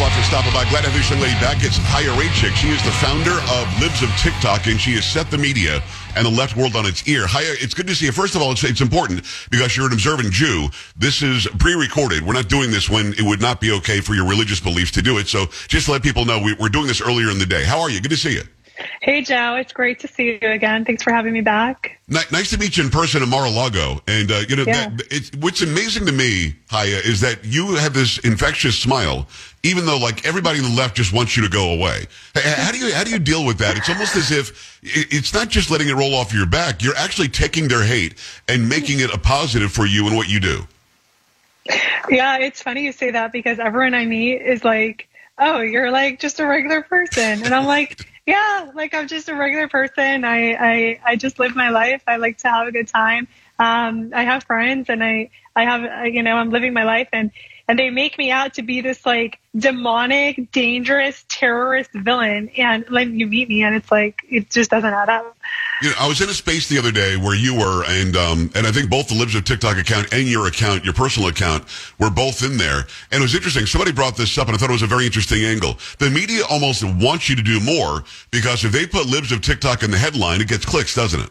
to the ride. Thanks a lot for stopping by. Glad to have this young lady back. It's Chaya Raichik. She is the founder of Libs of TikTok, and she has set the media and the left world on its ear. Chaya, it's good to see you. First of all, it's, it's important because you're an observant Jew. This is pre-recorded. We're not doing this when it would not be okay for your religious beliefs to do it. So just to let people know, we, we're doing this earlier in the day. How are you? Good to see you. Hey, Joe. It's great to see you again. Thanks for having me back. Ni- Nice to meet you in person in Mar-a-Lago. And, uh, you know, Yeah. that, it's, what's amazing to me, Haya, is that you have this infectious smile, even though like everybody on the left just wants you to go away. How do you, how do you deal with that? It's almost as if it's not just letting it roll off your back. You're actually taking their hate and making it a positive for you and what you do. Yeah, it's funny you say that because everyone I meet is like, oh, you're like just a regular person. And I'm like, yeah, like I'm just a regular person. I, I, I just live my life. I like to have a good time. Um, I have friends and I, I have, uh, you know, I'm living my life and, and they make me out to be this like demonic, dangerous terrorist villain. And like you meet me and it's like, it just doesn't add up. You know, I was in a space the other day where you were, and um, and I think both the Libs of TikTok account and your account, your personal account, were both in there. And it was interesting. Somebody brought this up, and I thought it was a very interesting angle. The media almost wants you to do more because if they put Libs of TikTok in the headline, it gets clicks, doesn't it?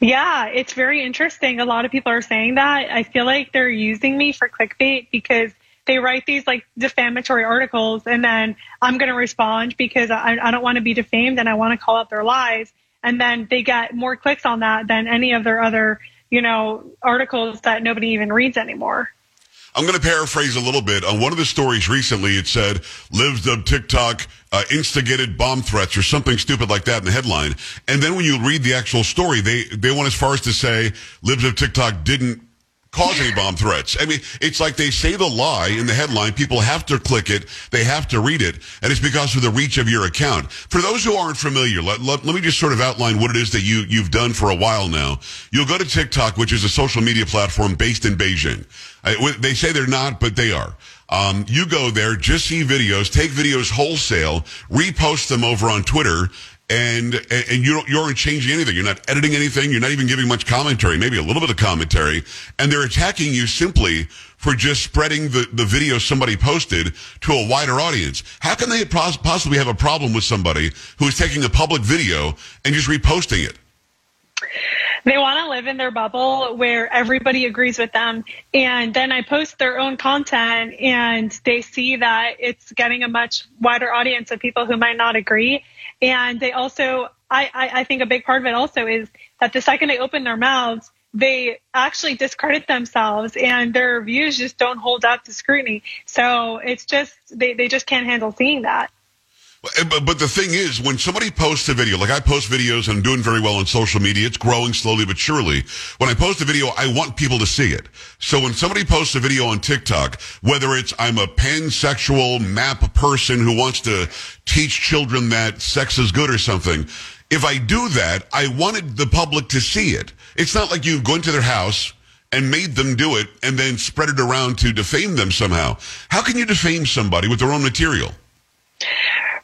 Yeah, it's very interesting. A lot of people are saying that. I feel like they're using me for clickbait because they write these like defamatory articles and then I'm going to respond because I, I don't want to be defamed and I want to call out their lies. And then they get more clicks on that than any of their other, you know, articles that nobody even reads anymore. I'm going to paraphrase a little bit. On one of the stories recently, it said, Libs of TikTok uh, instigated bomb threats or something stupid like that in the headline. And then when you read the actual story, they, they went as far as to say Libs of TikTok didn't cause any bomb threats. I mean, it's like they say the lie in the headline. People have to click it. They have to read it. And it's because of the reach of your account. For those who aren't familiar, let, let, let me just sort of outline what it is that you, you've done for a while now. You'll go to TikTok, which is a social media platform based in Beijing. I, they say they're not, but they are. Um, you go there, just see videos, take videos wholesale, repost them over on Twitter, and and you don't, you aren't changing anything. You're not editing anything. You're not even giving much commentary, maybe a little bit of commentary, and they're attacking you simply for just spreading the, the video somebody posted to a wider audience. How can they pos- possibly have a problem with somebody who is taking a public video and just reposting it? They want to live in their bubble where everybody agrees with them. And then I post their own content and they see that it's getting a much wider audience of people who might not agree. And they also, I, I, I think a big part of it also is that the second they open their mouths, they actually discredit themselves and their views just don't hold up to scrutiny. So it's just, they, they just can't handle seeing that. Eh, but, but the thing is, when somebody posts a video, like I post videos and I'm doing very well on social media, it's growing slowly but surely. When I post a video, I want people to see it. So when somebody posts a video on TikTok, whether it's I'm a pansexual map person who wants to teach children that sex is good or something, if I do that, I wanted the public to see it. It's not like you go into their house and made them do it and then spread it around to defame them somehow. How can you defame somebody with their own material?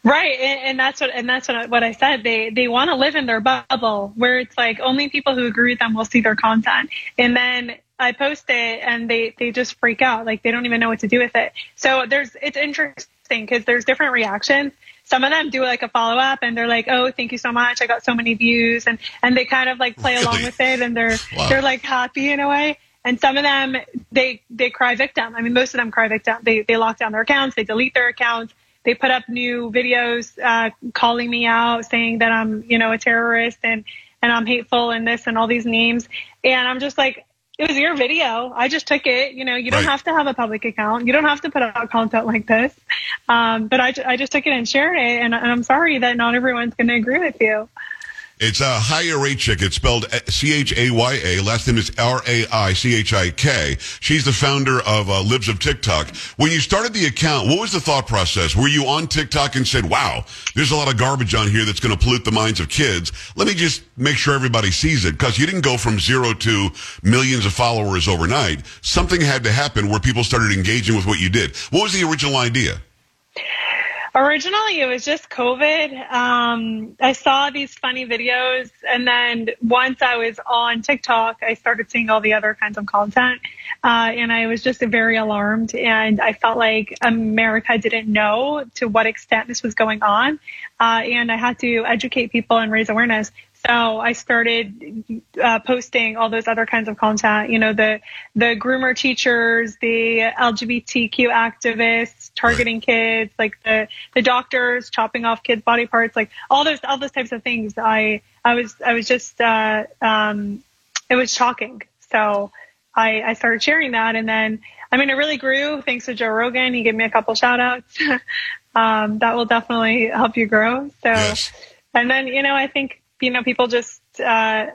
Right, and, and that's what and that's what what I said. They they want to live in their bubble where it's like only people who agree with them will see their content, and then I post it and they they just freak out, like they don't even know what to do with it. So there's it's interesting because there's different reactions. some of them do like a follow up and they're like, "Oh, thank you so much. I got so many views," and and they kind of like play really? along with it and they're wow. they're like happy in a way. And some of them they they cry victim. I mean, most of them cry victim. They they lock down their accounts, they delete their accounts, they put up new videos uh, calling me out, saying that I'm you know a terrorist and and I'm hateful and this and all these names. And I'm just like, it was your video. I just took it. You know, you don't right. have to have a public account. You don't have to put out content like this. Um, but I, I just took it and shared it. And, and I'm sorry that not everyone's going to agree with you. It's a uh, Chaya Raichik. It's spelled C H A Y A. Last name is R A I C H I K. She's the founder of uh, Libs of TikTok. When you started the account, what was the thought process? Were you on TikTok and said, "Wow, there's a lot of garbage on here that's going to pollute the minds of kids. Let me just make sure everybody sees it." Because you didn't go from zero to millions of followers overnight. Something had to happen where people started engaging with what you did. What was the original idea? Originally, it was just COVID. Um, I saw these funny videos, and then once I was on TikTok, I started seeing all the other kinds of content, uh, and I was just very alarmed. And I felt like America didn't know to what extent this was going on, uh, and I had to educate people and raise awareness. So I started uh, posting all those other kinds of content. You know, the the groomer teachers, the LGBTQ activists targeting kids, like the the doctors chopping off kids' body parts, like all those all those types of things. I I was I was just uh, um, it was shocking. So I I started sharing that, and then I mean it really grew thanks to Joe Rogan. He gave me a couple shout outs. um, that will definitely help you grow. So. Yes. And then, you know, I think you know, people just uh,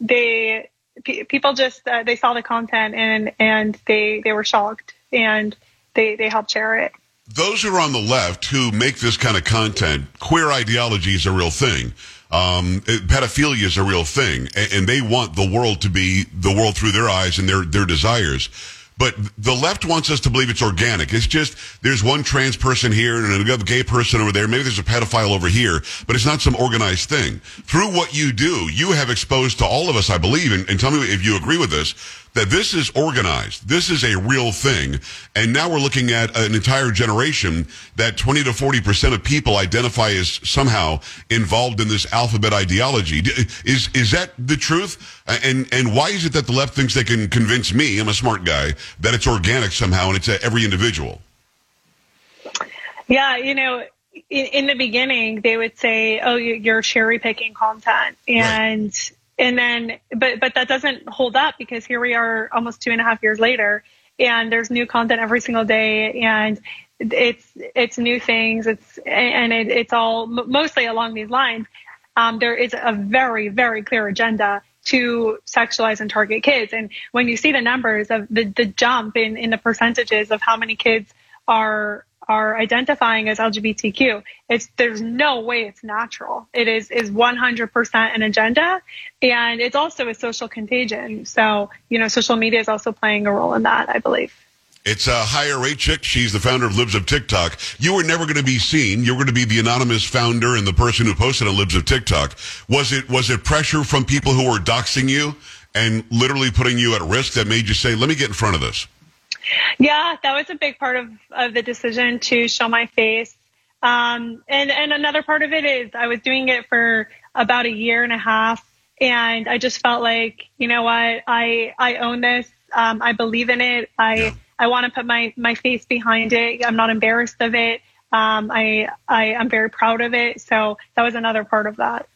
they people just uh, they saw the content and and they they were shocked and they they helped share it. Those who are on the left who make this kind of content, queer ideology is a real thing. Um, pedophilia is a real thing, and, and they want the world to be the world through their eyes and their their desires. But the left wants us to believe it's organic. It's just there's one trans person here and another gay person over there. Maybe there's a pedophile over here, but it's not some organized thing. Through what you do, you have exposed to all of us, I believe, and, and tell me if you agree with this, that this is organized. This is a real thing. And now we're looking at an entire generation that 20 to 40% of people identify as somehow involved in this alphabet ideology. Is, is that the truth? And, and why is it that the left thinks they can convince me, I'm a smart guy, that it's organic somehow and it's every individual? Yeah, you know, in, in, the beginning, they would say, "Oh, you're cherry picking content," and and then but but that doesn't hold up because here we are almost two and a half years later and there's new content every single day and it's it's new things. It's and it, it's all mostly along these lines. Um, there is a very very clear agenda to sexualize and target kids. And when you see the numbers of the, the jump in, in the percentages of how many kids are are identifying as LGBTQ. It's there's no way it's natural. It is is 100% an agenda, and it's also a social contagion. So you know, social media is also playing a role in that, I believe. It's uh, a Chaya Raichik. She's the founder of Libs of TikTok. You were never going to be seen. You were going to be the anonymous founder and the person who posted on Libs of TikTok. Was it was it pressure from people who were doxing you and literally putting you at risk that made you say, "Let me get in front of this"? Yeah, that was a big part of, of the decision to show my face. Um, and, and another part of it is I was doing it for about a year and a half. And I just felt like, you know what, I, I own this. Um, I believe in it. I, yeah. I want to put my, my face behind it. I'm not embarrassed of it. Um, I, I, I'm very proud of it. So that was another part of that.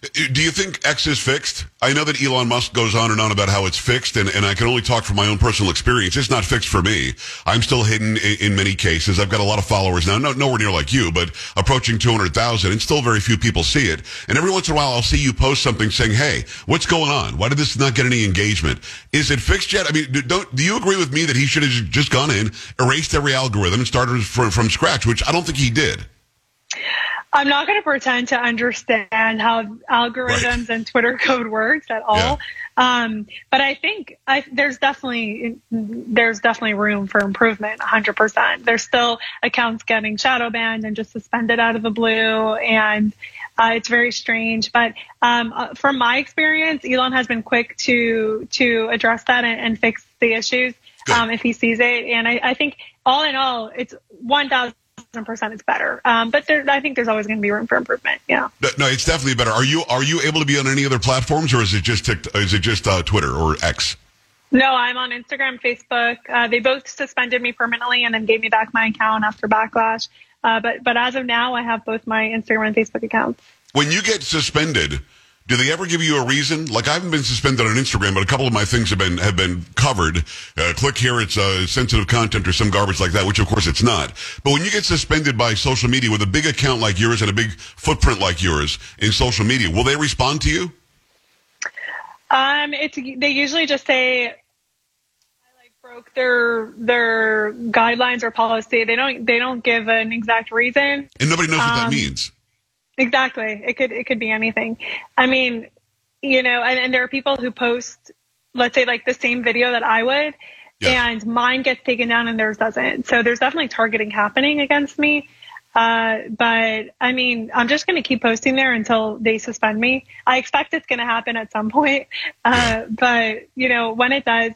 Do you think X is fixed? I know that Elon Musk goes on and on about how it's fixed, and, and I can only talk from my own personal experience. It's not fixed for me. I'm still hidden in, in many cases. I've got a lot of followers now, no, nowhere near like you, but approaching 200,000, and still very few people see it. And every once in a while, I'll see you post something saying, hey, what's going on? Why did this not get any engagement? Is it fixed yet? I mean, don't, do you agree with me that he should have just gone in, erased every algorithm, and started from, from scratch, which I don't think he did? I'm not going to pretend to understand how algorithms right. and Twitter code works at all. Yeah. Um, but I think I, there's definitely there's definitely room for improvement. 100%. There's still accounts getting shadow banned and just suspended out of the blue, and uh, it's very strange. But um, uh, from my experience, Elon has been quick to to address that and, and fix the issues um, if he sees it. And I, I think all in all, it's 1,000 percent it's better. Um, but there, I think there's always going to be room for improvement. Yeah. No, it's definitely better. Are you are you able to be on any other platforms, or is it just is it just uh, Twitter or X? No, I'm on Instagram, Facebook. Uh, they both suspended me permanently and then gave me back my account after backlash. Uh, but but as of now, I have both my Instagram and Facebook accounts. When you get suspended, do they ever give you a reason? Like I haven't been suspended on Instagram, but a couple of my things have been have been covered. Uh, click here, it's uh, sensitive content or some garbage like that, which of course it's not. But when you get suspended by social media with a big account like yours and a big footprint like yours in social media, will they respond to you? Um, it's they usually just say I like broke their their guidelines or policy. They don't they don't give an exact reason. And nobody knows what that um, means. Exactly. It could it could be anything. I mean, you know, and, and there are people who post let's say like the same video that I would and mine gets taken down and theirs doesn't. So there's definitely targeting happening against me. Uh, but I mean, I'm just going to keep posting there until they suspend me. I expect it's going to happen at some point. Uh, but you know, when it does,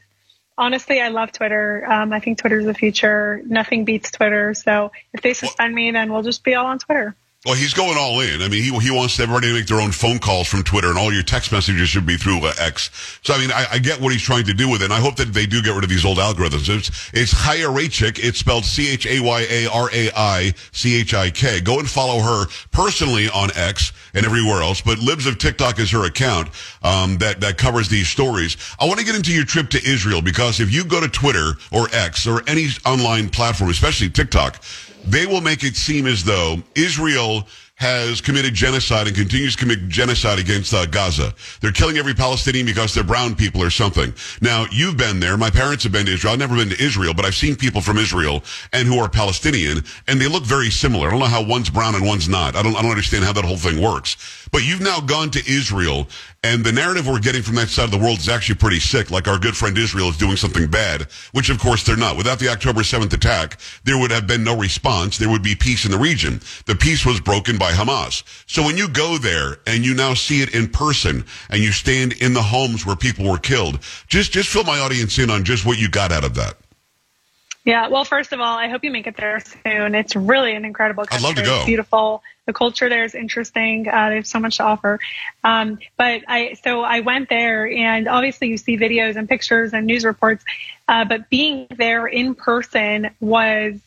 honestly, I love Twitter. Um, I think Twitter's the future. Nothing beats Twitter. So if they suspend me, then we'll just be all on Twitter. Well, he's going all in. I mean, he he wants everybody to make their own phone calls from Twitter, and all your text messages should be through uh, X. So, I mean, I, I, get what he's trying to do with it, and I hope that they do get rid of these old algorithms. It's it's Chaya Raichik. It's spelled C H A Y A R A I C H I K. Go and follow her personally on X and everywhere else. But Libs of TikTok is her account um, that that covers these stories. I want to get into your trip to Israel because if you go to Twitter or X or any online platform, especially TikTok they will make it seem as though Israel has committed genocide and continues to commit genocide against uh, Gaza. They're killing every Palestinian because they're brown people or something. Now, you've been there. My parents have been to Israel. I've never been to Israel, but I've seen people from Israel and who are Palestinian, and they look very similar. I don't know how one's brown and one's not. I don't, I don't understand how that whole thing works. But you've now gone to Israel and the narrative we're getting from that side of the world is actually pretty sick, like our good friend Israel is doing something bad, which of course they're not. Without the October 7th attack, there would have been no response. There would be peace in the region. The peace was broken by Hamas. So when you go there and you now see it in person and you stand in the homes where people were killed, just, just fill my audience in on just what you got out of that. Yeah, well, first of all, I hope you make it there soon. It's really an incredible country. I'd love to go. It's beautiful. The culture there is interesting. Uh, they have so much to offer. Um, but I, so I went there and obviously you see videos and pictures and news reports. Uh, but being there in person was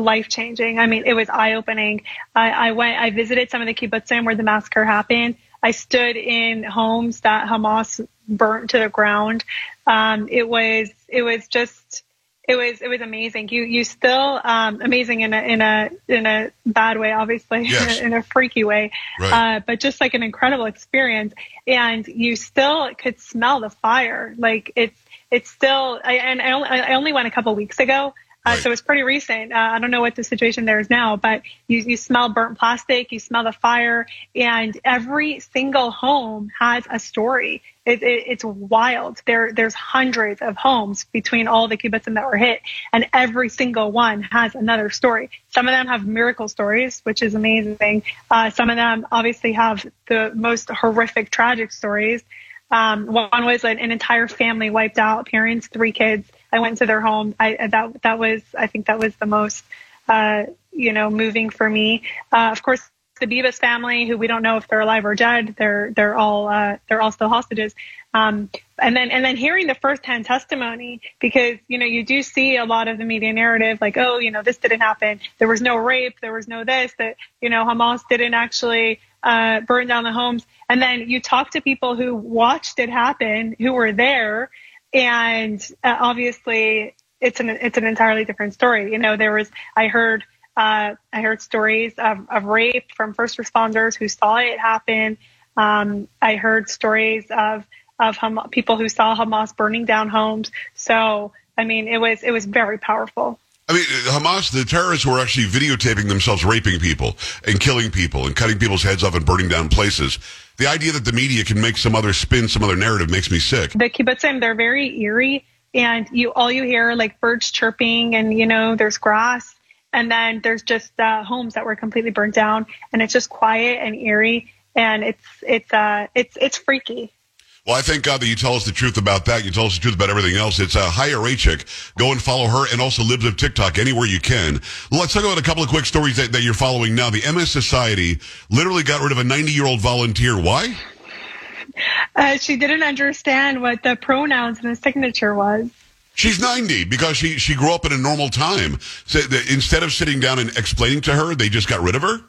life changing. I mean, it was eye opening. I, I went, I visited some of the kibbutzim where the massacre happened. I stood in homes that Hamas burnt to the ground. Um, it was, it was just, it was it was amazing. You you still um, amazing in a in a in a bad way, obviously, yes. in, a, in, a, freaky way, right. uh, but just like an incredible experience. And you still could smell the fire. Like it's it's still. I, and I only, I only went a couple weeks ago. Uh, right. So it's pretty recent. Uh, I don't know what the situation there is now, but you, you smell burnt plastic, you smell the fire, and every single home has a story. It, it, it's wild. There, there's hundreds of homes between all the kibbutzim that were hit, and every single one has another story. Some of them have miracle stories, which is amazing. Uh, some of them obviously have the most horrific, tragic stories. Um, one was an, an entire family wiped out, parents, three kids I went to their home. I that that was I think that was the most uh, you know moving for me. Uh, of course, the Bibas family, who we don't know if they're alive or dead, they're they're all uh, they're all still hostages. Um, and then and then hearing the firsthand testimony, because you know you do see a lot of the media narrative, like oh you know this didn't happen, there was no rape, there was no this, that you know Hamas didn't actually uh, burn down the homes, and then you talk to people who watched it happen, who were there, and uh, obviously it's an it's an entirely different story. You know, there was I heard uh, I heard stories of, of rape from first responders who saw it happen. Um, I heard stories of of Ham- people who saw Hamas burning down homes. So I mean, it was it was very powerful. I mean, Hamas, the terrorists were actually videotaping themselves raping people and killing people and cutting people's heads off and burning down places. The idea that the media can make some other spin, some other narrative makes me sick. The kibbutzim, they're very eerie and you, all you hear like birds chirping and, you know, there's grass and then there's just uh, homes that were completely burnt down and it's just quiet and eerie and it's, it's, uh, it's, it's freaky. Well, I thank God that you tell us the truth about that. You tell us the truth about everything else. It's uh, Chaya Raichik. Go and follow her and also Libs of TikTok anywhere you can. Let's talk about a couple of quick stories that, that you're following now. The MS Society literally got rid of a 90 year old volunteer. Why? Uh, she didn't understand what the pronouns in the signature was. She's 90 because she, she grew up in a normal time. So the, instead of sitting down and explaining to her, they just got rid of her?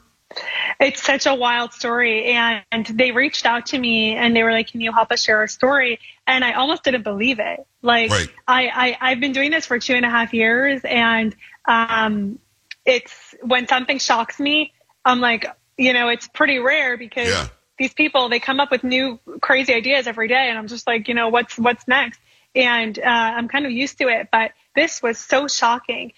It's such a wild story. And they reached out to me and they were like, can you help us share our story? And I almost didn't believe it. Like Right. I, I, I've been doing this for two and a half years and, um, it's when something shocks me, I'm like, you know, it's pretty rare because Yeah. these people, they come up with new crazy ideas every day. And I'm just like, you know, what's, what's next? And, uh, I'm kind of used to it, but this was so shocking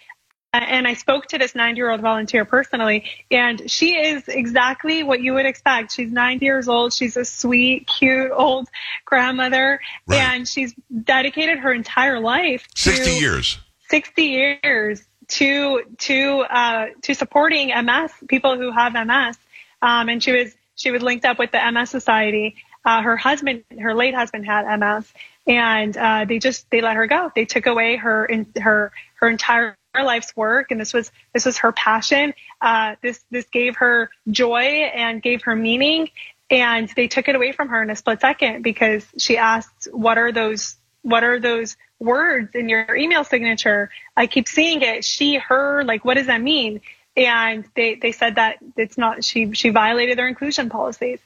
and I spoke to this 90 year old volunteer personally, and she is exactly what you would expect. She's 90 years old. She's a sweet, cute old grandmother, Right. and she's dedicated her entire life 60 years. 60 years to to uh, to supporting MS people who have MS. Um, and she was she was linked up with the MS Society. Uh, her husband, her late husband, had MS, and uh, they just they let her go. They took away her in, her her entire life's work, and this was this was her passion. Uh, this this gave her joy and gave her meaning, and they took it away from her in a split second because she asked, "What are those what are those words in your email signature? I keep seeing it. She, her, like, what does that mean? And they, they said that it's not, she, she violated their inclusion policies.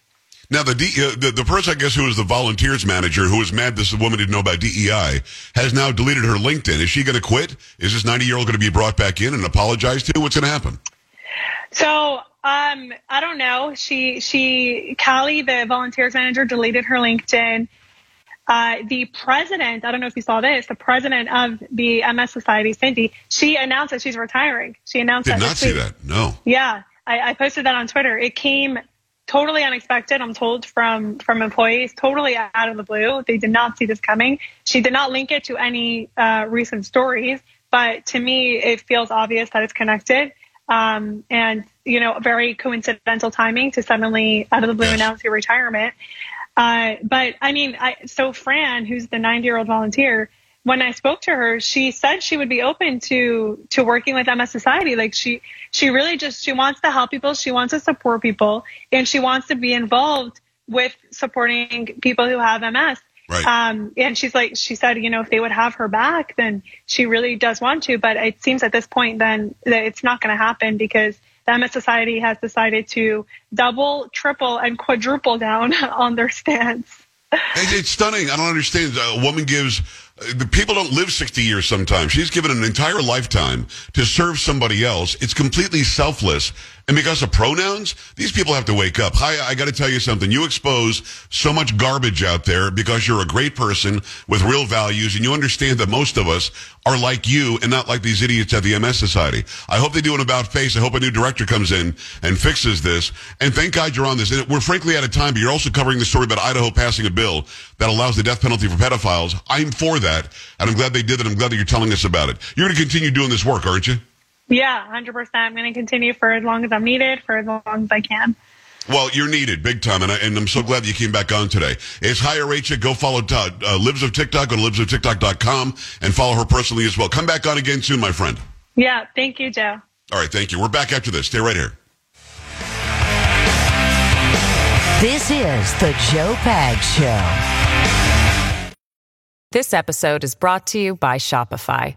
Now, the, D, uh, the the person, I guess, who was the volunteers manager, who was mad this woman didn't know about DEI, has now deleted her LinkedIn. Is she going to quit? Is this 90 year old going to be brought back in and apologize to? What's going to happen? So, um, I don't know. She, she, Callie, the volunteers manager, deleted her LinkedIn. Uh, the president, I don't know if you saw this, the president of the MS Society, Cindy, she announced that she's retiring. She announced Did that not see week. that. No. Yeah, I, I posted that on Twitter. It came totally unexpected. I'm told from from employees, totally out of the blue. They did not see this coming. She did not link it to any uh, recent stories, but to me, it feels obvious that it's connected. Um, and you know, very coincidental timing to suddenly out of the blue announce your retirement. Uh, but I mean, I, so Fran, who's the 90 year old volunteer, when I spoke to her, she said she would be open to to working with MS Society. Like she she really just she wants to help people, she wants to support people, and she wants to be involved with supporting people who have MS. Right. Um, and she's like, she said, you know, if they would have her back, then she really does want to. But it seems at this point, then that it's not going to happen because the MS Society has decided to double, triple, and quadruple down on their stance. It- It's stunning. I don't understand. A woman gives. The people don't live 60 years sometimes. She's given an entire lifetime to serve somebody else. It's completely selfless. And because of pronouns, these people have to wake up. Hi, I got to tell you something. You expose so much garbage out there because you're a great person with real values and you understand that most of us are like you and not like these idiots at the MS Society. I hope they do an about face. I hope a new director comes in and fixes this. And thank God you're on this. And we're frankly out of time, but you're also covering the story about Idaho passing a bill that allows the death penalty for pedophiles. I'm for that. And I'm glad they did it. I'm glad that you're telling us about it. You're going to continue doing this work, aren't you? Yeah, 100%. I'm going to continue for as long as I'm needed, for as long as I can. Well, you're needed big time, and, I, and I'm so glad that you came back on today. It's Chaya Raichik. Go follow uh, uh, Libs of TikTok. Go to libsoftiktok.com and follow her personally as well. Come back on again soon, my friend. Yeah, thank you, Joe. All right, thank you. We're back after this. Stay right here. This is the Joe Pag Show. This episode is brought to you by Shopify.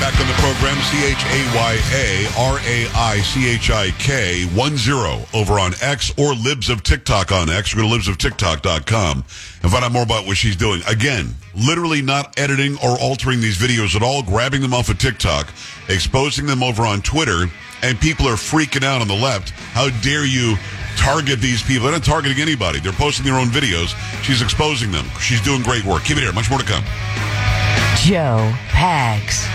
back on the program. C H A Y A R A I C H I K 1 0 over on X or Libs of TikTok on X. Go to libsoftiktok.com and find out more about what she's doing. Again, literally not editing or altering these videos at all, grabbing them off of TikTok, exposing them over on Twitter, and people are freaking out on the left. How dare you target these people? They're not targeting anybody. They're posting their own videos. She's exposing them. She's doing great work. Keep it here. Much more to come. Joe Pags.